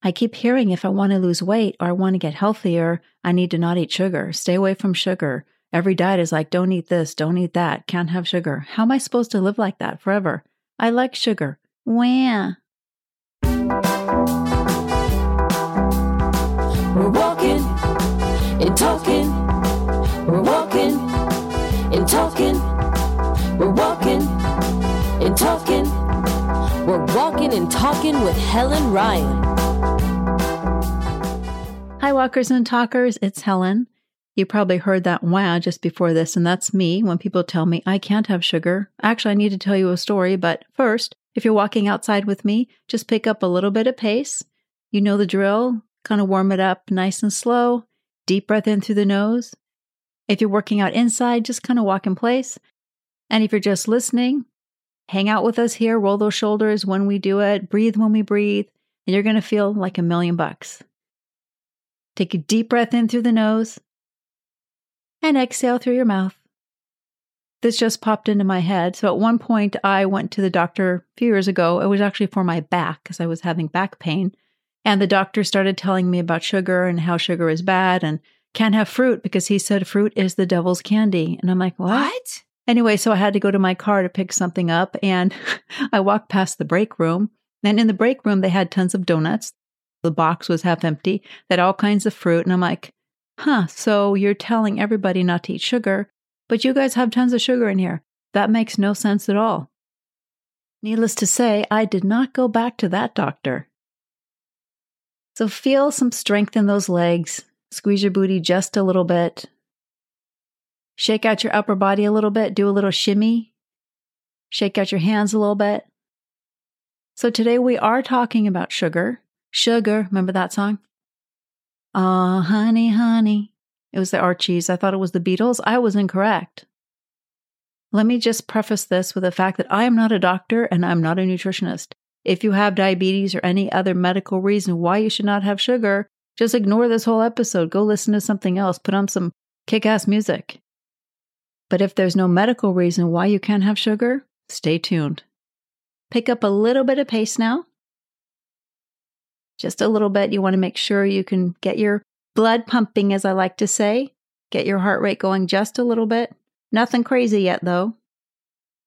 I keep hearing if I want to lose weight or I want to get healthier, I need to not eat sugar, stay away from sugar. Every diet is like, don't eat this, don't eat that, can't have sugar. How am I supposed to live like that forever? I like sugar. Wah. We're walking and talking. We're walking and talking. We're walking and talking. We're walking and talking with Helen Ryan. Hi, walkers and talkers. It's Helen. You probably heard that wow just before this, and that's me when people tell me I can't have sugar. Actually, I need to tell you a story, but first, if you're walking outside with me, just pick up a little bit of pace. You know the drill. Kind of warm it up nice and slow. Deep breath in through the nose. If you're working out inside, just kind of walk in place. And if you're just listening, hang out with us here, roll those shoulders when we do it, breathe when we breathe, and you're going to feel like a million bucks. Take a deep breath in through the nose and exhale through your mouth. This just popped into my head. So at one point, I went to the doctor a few years ago. It was actually for my back because I was having back pain. And the doctor started telling me about sugar and how sugar is bad and can't have fruit because he said fruit is the devil's candy. And I'm like, what? What? Anyway, so I had to go to my car to pick something up. And I walked past the break room. And in the break room, they had tons of donuts. The box was half empty, they had all kinds of fruit. And I'm like, huh, so you're telling everybody not to eat sugar, but you guys have tons of sugar in here. That makes no sense at all. Needless to say, I did not go back to that doctor. So feel some strength in those legs. Squeeze your booty just a little bit. Shake out your upper body a little bit. Do a little shimmy. Shake out your hands a little bit. So today we are talking about sugar. Sugar, remember that song? Ah, honey, honey. It was the Archies. I thought it was the Beatles. I was incorrect. Let me just preface this with the fact that I am not a doctor and I'm not a nutritionist. If you have diabetes or any other medical reason why you should not have sugar, just ignore this whole episode. Go listen to something else. Put on some kick ass music. But if there's no medical reason why you can't have sugar, stay tuned. Pick up a little bit of pace now. Just a little bit. You want to make sure you can get your blood pumping, as I like to say. Get your heart rate going just a little bit. Nothing crazy yet, though.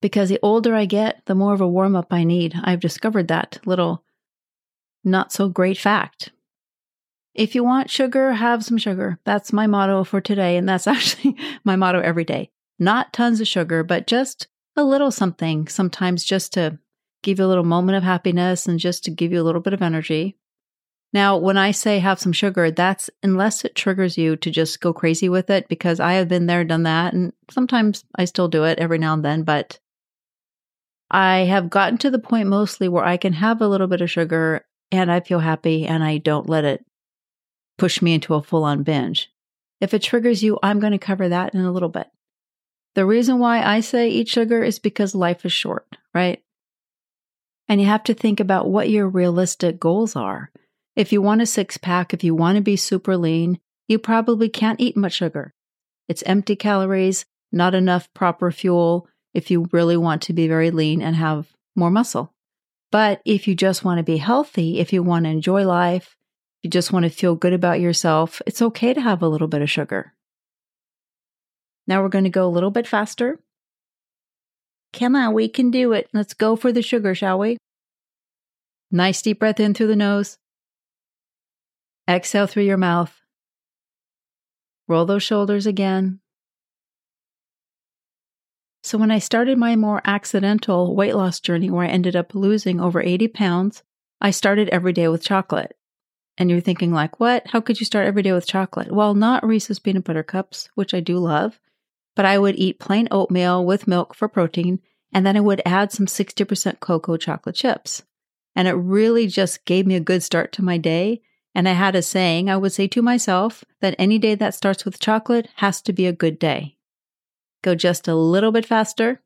Because the older I get, the more of a warm up I need. I've discovered that little not so great fact. If you want sugar, have some sugar. That's my motto for today. And that's actually my motto every day. Not tons of sugar, but just a little something, sometimes just to give you a little moment of happiness and just to give you a little bit of energy. Now, when I say have some sugar, that's unless it triggers you to just go crazy with it, because I have been there, done that, and sometimes I still do it every now and then, but I have gotten to the point mostly where I can have a little bit of sugar and I feel happy and I don't let it push me into a full on binge. If it triggers you, I'm going to cover that in a little bit. The reason why I say eat sugar is because life is short, right? And you have to think about what your realistic goals are. If you want a six pack, if you want to be super lean, you probably can't eat much sugar. It's empty calories, not enough proper fuel if you really want to be very lean and have more muscle. But if you just want to be healthy, if you want to enjoy life, if you just want to feel good about yourself, it's okay to have a little bit of sugar. Now we're going to go a little bit faster. Come on, we can do it. Let's go for the sugar, shall we? Nice deep breath in through the nose. Exhale through your mouth. Roll those shoulders again. So, when I started my more accidental weight loss journey where I ended up losing over 80 pounds, I started every day with chocolate. And you're thinking, like, what? How could you start every day with chocolate? Well, not Reese's peanut butter cups, which I do love, but I would eat plain oatmeal with milk for protein, and then I would add some 60% cocoa chocolate chips. And it really just gave me a good start to my day and I had a saying I would say to myself that any day that starts with chocolate has to be a good day. Go just a little bit faster.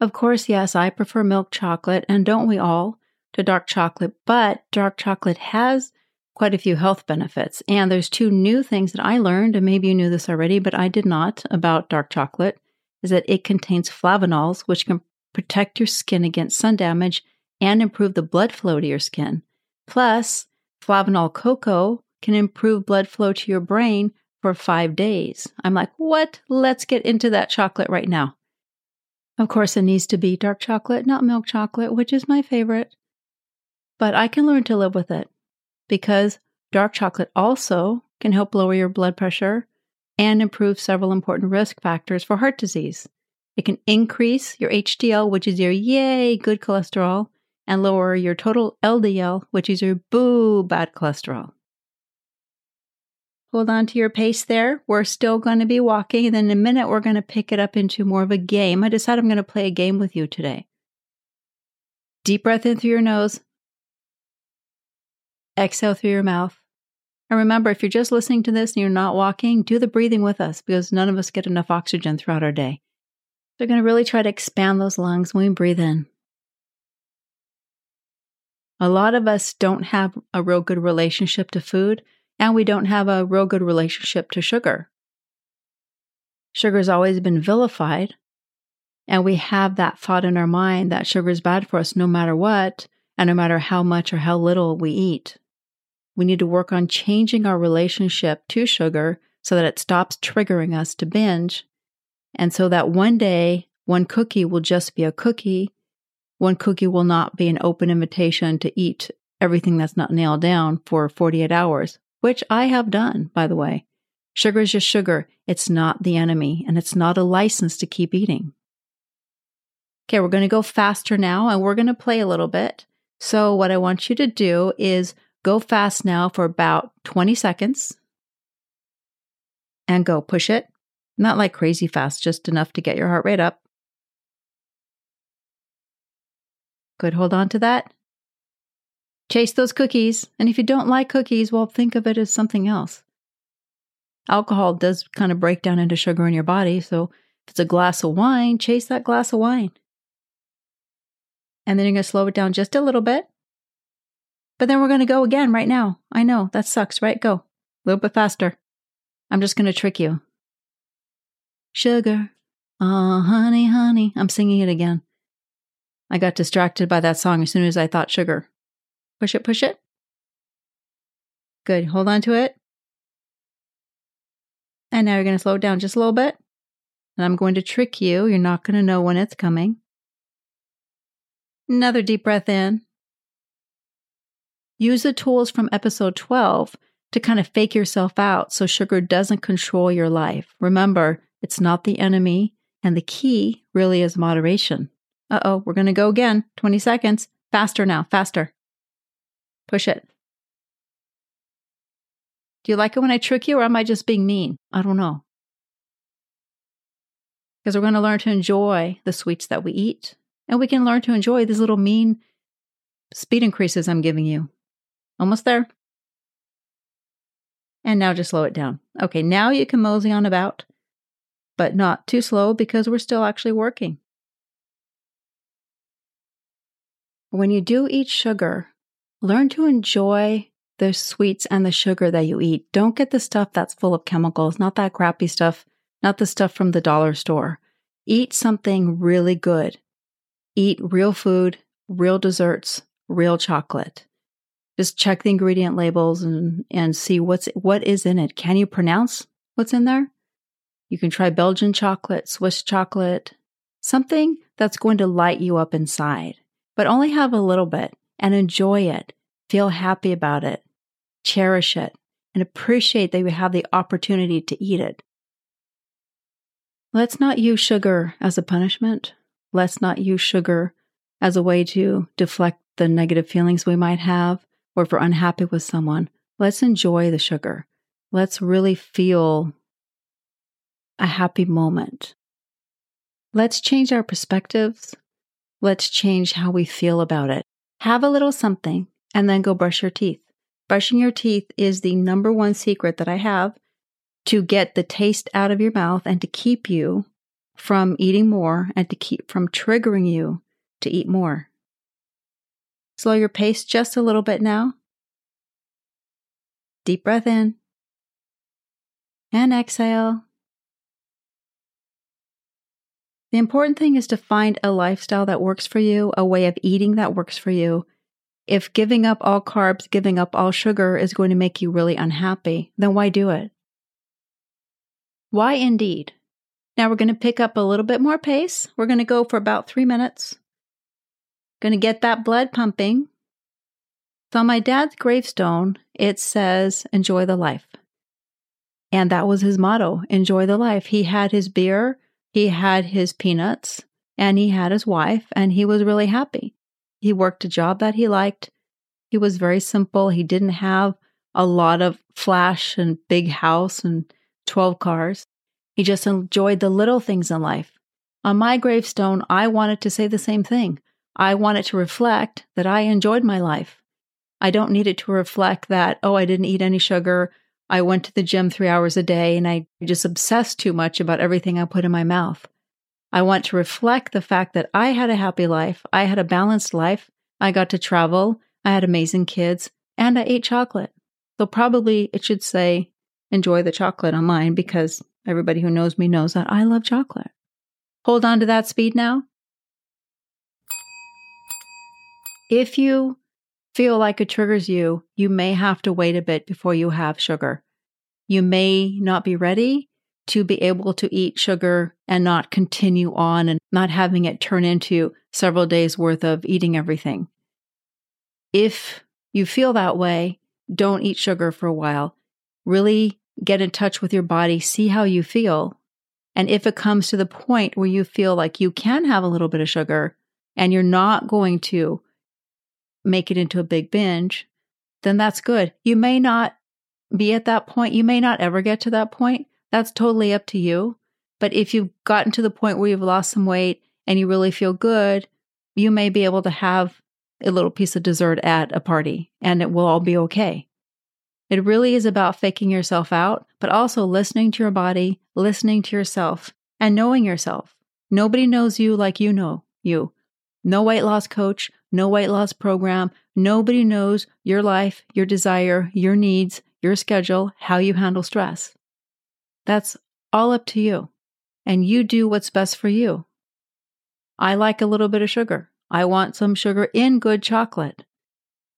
Of course, yes, I prefer milk chocolate, and don't we all, to dark chocolate, but dark chocolate has quite a few health benefits. And there's two new things that I learned, and maybe you knew this already, but I did not about dark chocolate, is that it contains flavonols, which can protect your skin against sun damage and improve the blood flow to your skin. Plus, flavanol cocoa can improve blood flow to your brain for five days. I'm like, what? Let's get into that chocolate right now. Of course, it needs to be dark chocolate, not milk chocolate, which is my favorite. But I can learn to live with it because dark chocolate also can help lower your blood pressure and improve several important risk factors for heart disease. It can increase your HDL, which is your yay good cholesterol, and lower your total LDL, which is your boo bad cholesterol. Hold on to your pace there. We're still going to be walking, and then in a minute, we're going to pick it up into more of a game. I decided I'm going to play a game with you today. Deep breath in through your nose, exhale through your mouth. And remember, if you're just listening to this and you're not walking, do the breathing with us because none of us get enough oxygen throughout our day. We're going to really try to expand those lungs when we breathe in. A lot of us don't have a real good relationship to food and we don't have a real good relationship to sugar. Sugar's always been vilified, and we have that thought in our mind that sugar is bad for us no matter what, and no matter how much or how little we eat. We need to work on changing our relationship to sugar so that it stops triggering us to binge, and so that one day one cookie will just be a cookie. One cookie will not be an open invitation to eat everything that's not nailed down for 48 hours which I have done, by the way. Sugar is just sugar. It's not the enemy, and it's not a license to keep eating. Okay, we're going to go faster now, and we're going to play a little bit. So, what I want you to do is go fast now for about 20 seconds and go push it. Not like crazy fast, just enough to get your heart rate up. Good, hold on to that. Chase those cookies. And if you don't like cookies, well, think of it as something else. Alcohol does kind of break down into sugar in your body. So if it's a glass of wine, chase that glass of wine. And then you're going to slow it down just a little bit. But then we're going to go again right now. I know that sucks, right? Go a little bit faster. I'm just going to trick you. Sugar. Oh, honey, honey. I'm singing it again. I got distracted by that song as soon as I thought sugar. Push it, push it. Good. Hold on to it. And now you're going to slow it down just a little bit. And I'm going to trick you. You're not going to know when it's coming. Another deep breath in. Use the tools from episode 12 to kind of fake yourself out so sugar doesn't control your life. Remember, it's not the enemy, and the key really is moderation. Uh oh, we're going to go again. 20 seconds. Faster now, faster. Push it. Do you like it when I trick you, or am I just being mean? I don't know. Because we're going to learn to enjoy the sweets that we eat, and we can learn to enjoy these little mean speed increases I'm giving you. Almost there. And now just slow it down. Okay, now you can mosey on about, but not too slow because we're still actually working. When you do eat sugar, learn to enjoy the sweets and the sugar that you eat. Don't get the stuff that's full of chemicals, not that crappy stuff, not the stuff from the dollar store. Eat something really good. Eat real food, real desserts, real chocolate. Just check the ingredient labels and, and see what's what is in it. Can you pronounce what's in there? You can try Belgian chocolate, Swiss chocolate, something that's going to light you up inside, but only have a little bit and enjoy it. Feel happy about it. Cherish it and appreciate that you have the opportunity to eat it. Let's not use sugar as a punishment. Let's not use sugar as a way to deflect the negative feelings we might have or if we're unhappy with someone. Let's enjoy the sugar. Let's really feel a happy moment. Let's change our perspectives. Let's change how we feel about it. Have a little something and then go brush your teeth. Brushing your teeth is the number one secret that I have to get the taste out of your mouth and to keep you from eating more and to keep from triggering you to eat more. Slow your pace just a little bit now. Deep breath in and exhale. The important thing is to find a lifestyle that works for you, a way of eating that works for you. If giving up all carbs, giving up all sugar is going to make you really unhappy, then why do it? Why indeed? Now we're going to pick up a little bit more pace. We're going to go for about three minutes. Going to get that blood pumping. So on my dad's gravestone, it says, enjoy the life. And that was his motto enjoy the life. He had his beer, he had his peanuts, and he had his wife, and he was really happy. He worked a job that he liked. He was very simple. He didn't have a lot of flash and big house and 12 cars. He just enjoyed the little things in life. On my gravestone, I wanted to say the same thing. I wanted to reflect that I enjoyed my life. I don't need it to reflect that, oh, I didn't eat any sugar. I went to the gym three hours a day and I just obsessed too much about everything I put in my mouth. I want to reflect the fact that I had a happy life. I had a balanced life. I got to travel. I had amazing kids and I ate chocolate. So probably it should say enjoy the chocolate on mine because everybody who knows me knows that I love chocolate. Hold on to that speed now. If you feel like it triggers you, you may have to wait a bit before you have sugar. You may not be ready to be able to eat sugar and not continue on and not having it turn into several days worth of eating everything. If you feel that way, don't eat sugar for a while. Really get in touch with your body, see how you feel. And if it comes to the point where you feel like you can have a little bit of sugar and you're not going to make it into a big binge, then that's good. You may not be at that point. You may not ever get to that point. That's totally up to you. But if you've gotten to the point where you've lost some weight and you really feel good, you may be able to have a little piece of dessert at a party and it will all be okay. It really is about faking yourself out, but also listening to your body, listening to yourself, and knowing yourself. Nobody knows you like you know you. No weight loss coach, no weight loss program. Nobody knows your life, your desire, your needs, your schedule, how you handle stress. That's all up to you. And you do what's best for you. I like a little bit of sugar. I want some sugar in good chocolate.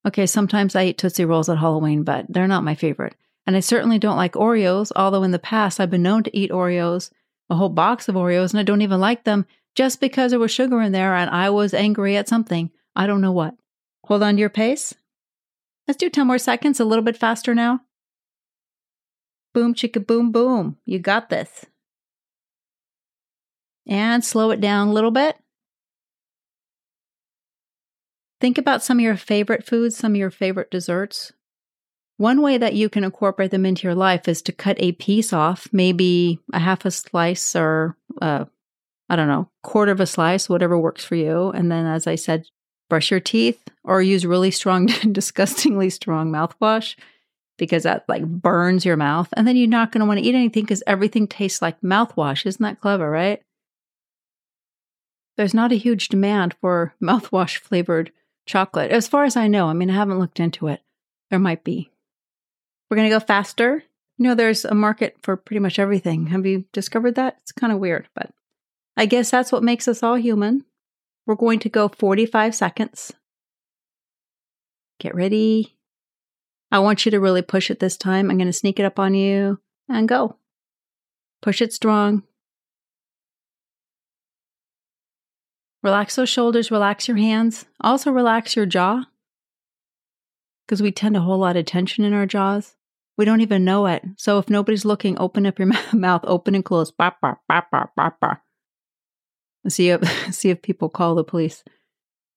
Okay, sometimes I eat Tootsie Rolls at Halloween, but they're not my favorite. And I certainly don't like Oreos, although in the past I've been known to eat Oreos, a whole box of Oreos, and I don't even like them just because there was sugar in there and I was angry at something. I don't know what. Hold on to your pace. Let's do 10 more seconds, a little bit faster now. Boom, chicka, boom, boom. You got this. And slow it down a little bit. Think about some of your favorite foods, some of your favorite desserts. One way that you can incorporate them into your life is to cut a piece off, maybe a half a slice or uh, I don't know, quarter of a slice, whatever works for you. And then, as I said, brush your teeth or use really strong, disgustingly strong mouthwash because that like burns your mouth. And then you're not going to want to eat anything because everything tastes like mouthwash. Isn't that clever, right? There's not a huge demand for mouthwash flavored chocolate. As far as I know, I mean, I haven't looked into it. There might be. We're going to go faster. You know, there's a market for pretty much everything. Have you discovered that? It's kind of weird, but I guess that's what makes us all human. We're going to go 45 seconds. Get ready. I want you to really push it this time. I'm going to sneak it up on you and go. Push it strong. Relax those shoulders, relax your hands. Also, relax your jaw because we tend a lot of tension in our jaws. We don't even know it. So, if nobody's looking, open up your mouth, open and close. See if, see if people call the police.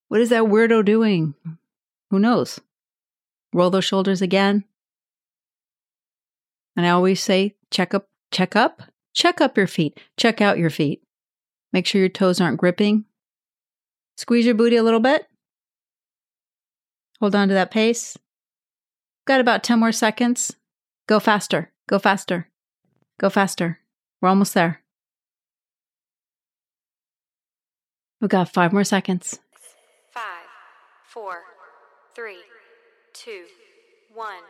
What is that weirdo doing? Who knows? Roll those shoulders again. And I always say, check up, check up, check up your feet, check out your feet. Make sure your toes aren't gripping. Squeeze your booty a little bit. Hold on to that pace. Got about 10 more seconds. Go faster. Go faster. Go faster. We're almost there. We've got five more seconds. Five, four, three, two, one.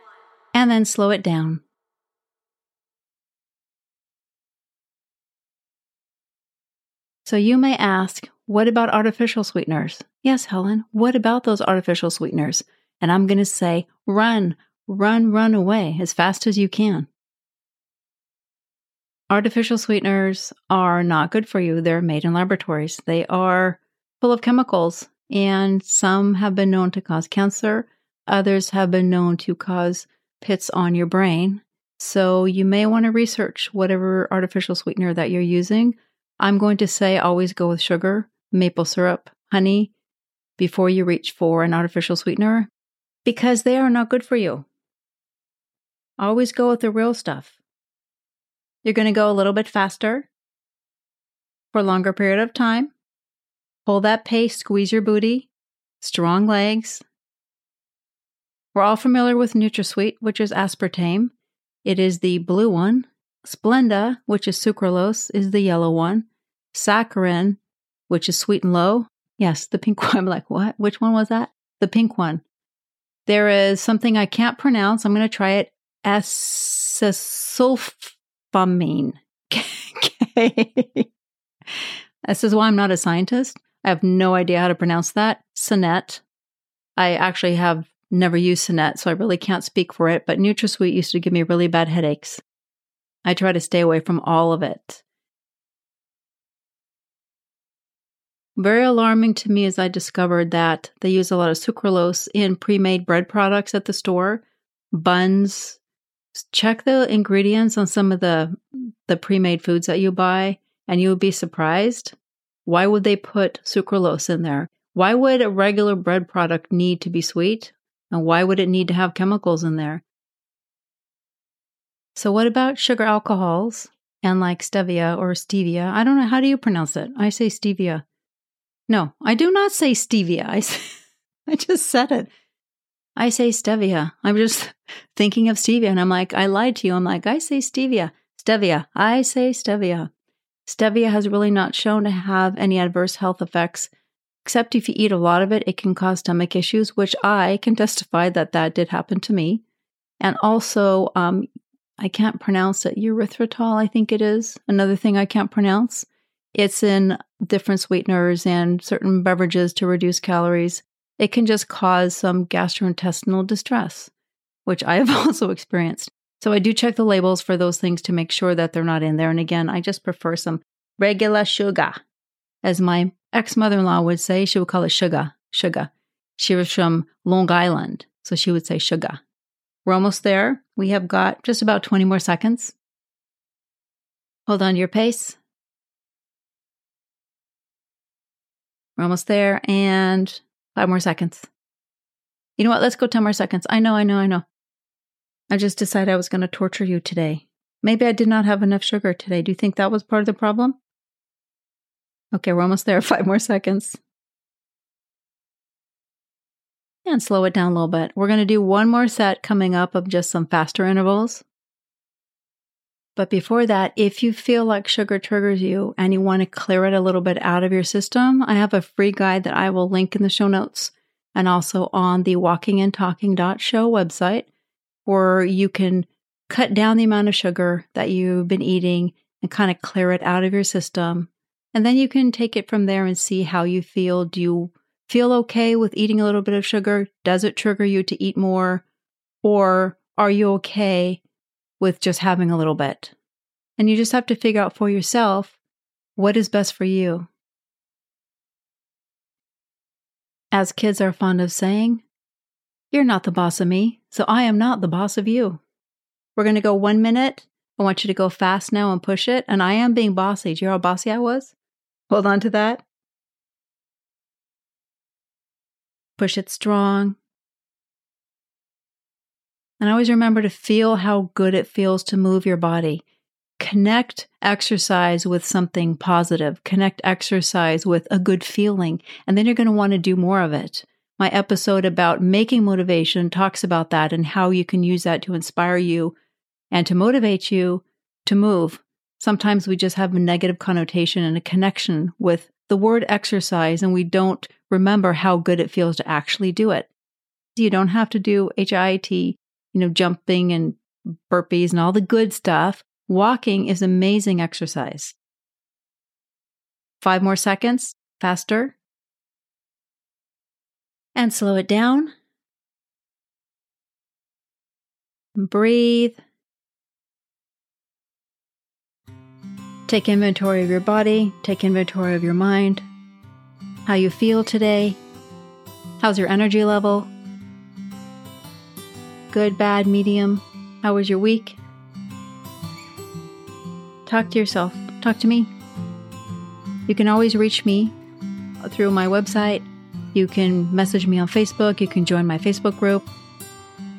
And then slow it down. So you may ask, what about artificial sweeteners? Yes, Helen, what about those artificial sweeteners? And I'm going to say, run, run, run away as fast as you can. Artificial sweeteners are not good for you. They're made in laboratories. They are full of chemicals, and some have been known to cause cancer. Others have been known to cause pits on your brain. So you may want to research whatever artificial sweetener that you're using. I'm going to say always go with sugar, maple syrup, honey before you reach for an artificial sweetener because they are not good for you. Always go with the real stuff. You're going to go a little bit faster for a longer period of time. Hold that pace, squeeze your booty, strong legs. We're all familiar with NutraSweet, which is aspartame. It is the blue one. Splenda, which is sucralose, is the yellow one. Saccharin, which is Sweet'N Low. Yes, the pink one. I'm like, what? Which one was that? The pink one. There is something I can't pronounce. I'm going to try it. Acesulf famine. this is why I'm not a scientist. I have no idea how to pronounce that. Sunett. I actually have never used Sunett, so I really can't speak for it, but NutraSweet used to give me really bad headaches. I try to stay away from all of it. Very alarming to me as I discovered that they use a lot of sucralose in pre made bread products at the store, buns, check the ingredients on some of the the pre-made foods that you buy and you would be surprised. Why would they put sucralose in there? Why would a regular bread product need to be sweet? And why would it need to have chemicals in there? So what about sugar alcohols and like stevia or stevia? I don't know how do you pronounce it? I say stevia. No i do not say stevia. I, I just said it I say stevia. I'm just thinking of stevia. And I'm like, I lied to you. I'm like, I say stevia. Stevia. I say stevia. Stevia has really not shown to have any adverse health effects, except if you eat a lot of it, it can cause stomach issues, which I can testify that that did happen to me. And also, um, I can't pronounce it. Erythritol, I think it is. Another thing I can't pronounce. It's in different sweeteners and certain beverages to reduce calories it can just cause some gastrointestinal distress, which I have also experienced. So I do check the labels for those things to make sure that they're not in there. And again, I just prefer some regular sugar. As my ex mother in law would say, she would call it sugar, sugar. She was from Long Island, so she would say sugar. We're almost there. We have got just about 20 more seconds. Hold on to your pace. We're almost there. And Five more seconds. You know what? Let's go 10 more seconds. I know, I know, I know. I just decided I was going to torture you today. Maybe I did not have enough sugar today. Do you think that was part of the problem? Okay, we're almost there. Five more seconds. And slow it down a little bit. We're going to do one more set coming up of just some faster intervals. But before that, if you feel like sugar triggers you and you want to clear it a little bit out of your system, I have a free guide that I will link in the show notes and also on the walkingandtalking.show website where you can cut down the amount of sugar that you've been eating and kind of clear it out of your system. And then you can take it from there and see how you feel. Do you feel okay with eating a little bit of sugar? Does it trigger you to eat more? Or are you okay with just having a little bit. And you just have to figure out for yourself what is best for you. As kids are fond of saying, you're not the boss of me, so I am not the boss of you. We're going to go one minute. I want you to go fast now and push it. And I am being bossy. Do you know how bossy I was? Hold on to that. Push it strong. And always remember to feel how good it feels to move your body. Connect exercise with something positive. Connect exercise with a good feeling. And then you're going to want to do more of it. My episode about making motivation talks about that and how you can use that to inspire you and to motivate you to move. Sometimes we just have a negative connotation and a connection with the word exercise, and we don't remember how good it feels to actually do it. You don't have to do HIIT you know, jumping and burpees and all the good stuff. Walking is amazing exercise. Five more seconds, faster. And slow it down. Breathe. Take inventory of your body, take inventory of your mind, how you feel today, how's your energy level, good, bad, medium, how was your week? Talk to yourself, talk to me. You can always reach me through my website. You can message me on Facebook. You can join my Facebook group.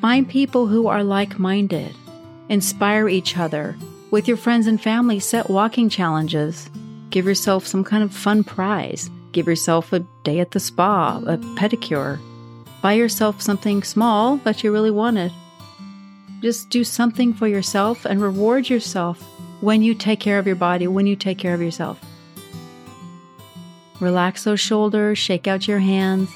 Find people who are like minded. Inspire each other. With your friends and family, set walking challenges. Give yourself some kind of fun prize. Give yourself a day at the spa, a pedicure. Buy yourself something small that you really wanted. Just do something for yourself and reward yourself when you take care of your body, when you take care of yourself. Relax those shoulders, shake out your hands.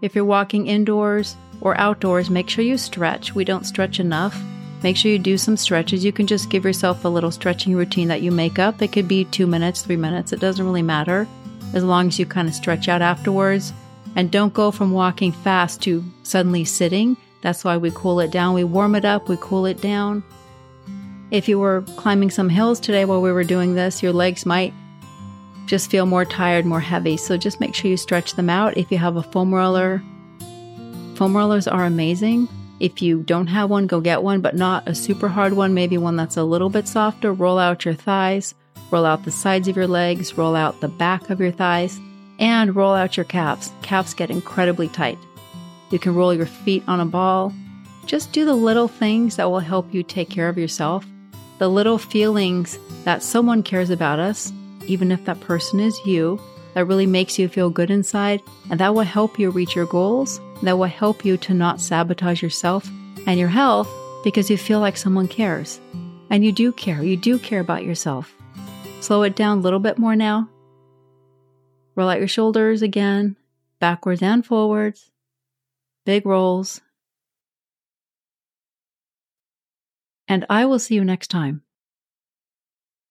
If you're walking indoors or outdoors, make sure you stretch. We don't stretch enough. Make sure you do some stretches. You can just give yourself a little stretching routine that you make up. It could be two minutes, three minutes. It doesn't really matter as long as you kind of stretch out afterwards. And don't go from walking fast to suddenly sitting. That's why we cool it down. We warm it up, we cool it down. If you were climbing some hills today while we were doing this, your legs might just feel more tired, more heavy. So just make sure you stretch them out. If you have a foam roller, foam rollers are amazing. If you don't have one, go get one, but not a super hard one, maybe one that's a little bit softer. Roll out your thighs, roll out the sides of your legs, roll out the back of your thighs, and roll out your calves. Calves get incredibly tight. You can roll your feet on a ball. Just do the little things that will help you take care of yourself. The little feelings that someone cares about us even if that person is you, that really makes you feel good inside, and that will help you reach your goals. That will help you to not sabotage yourself and your health because you feel like someone cares. And you do care, you do care about yourself. Slow it down a little bit more now. Roll out your shoulders again, backwards and forwards. Big rolls. And I will see you next time.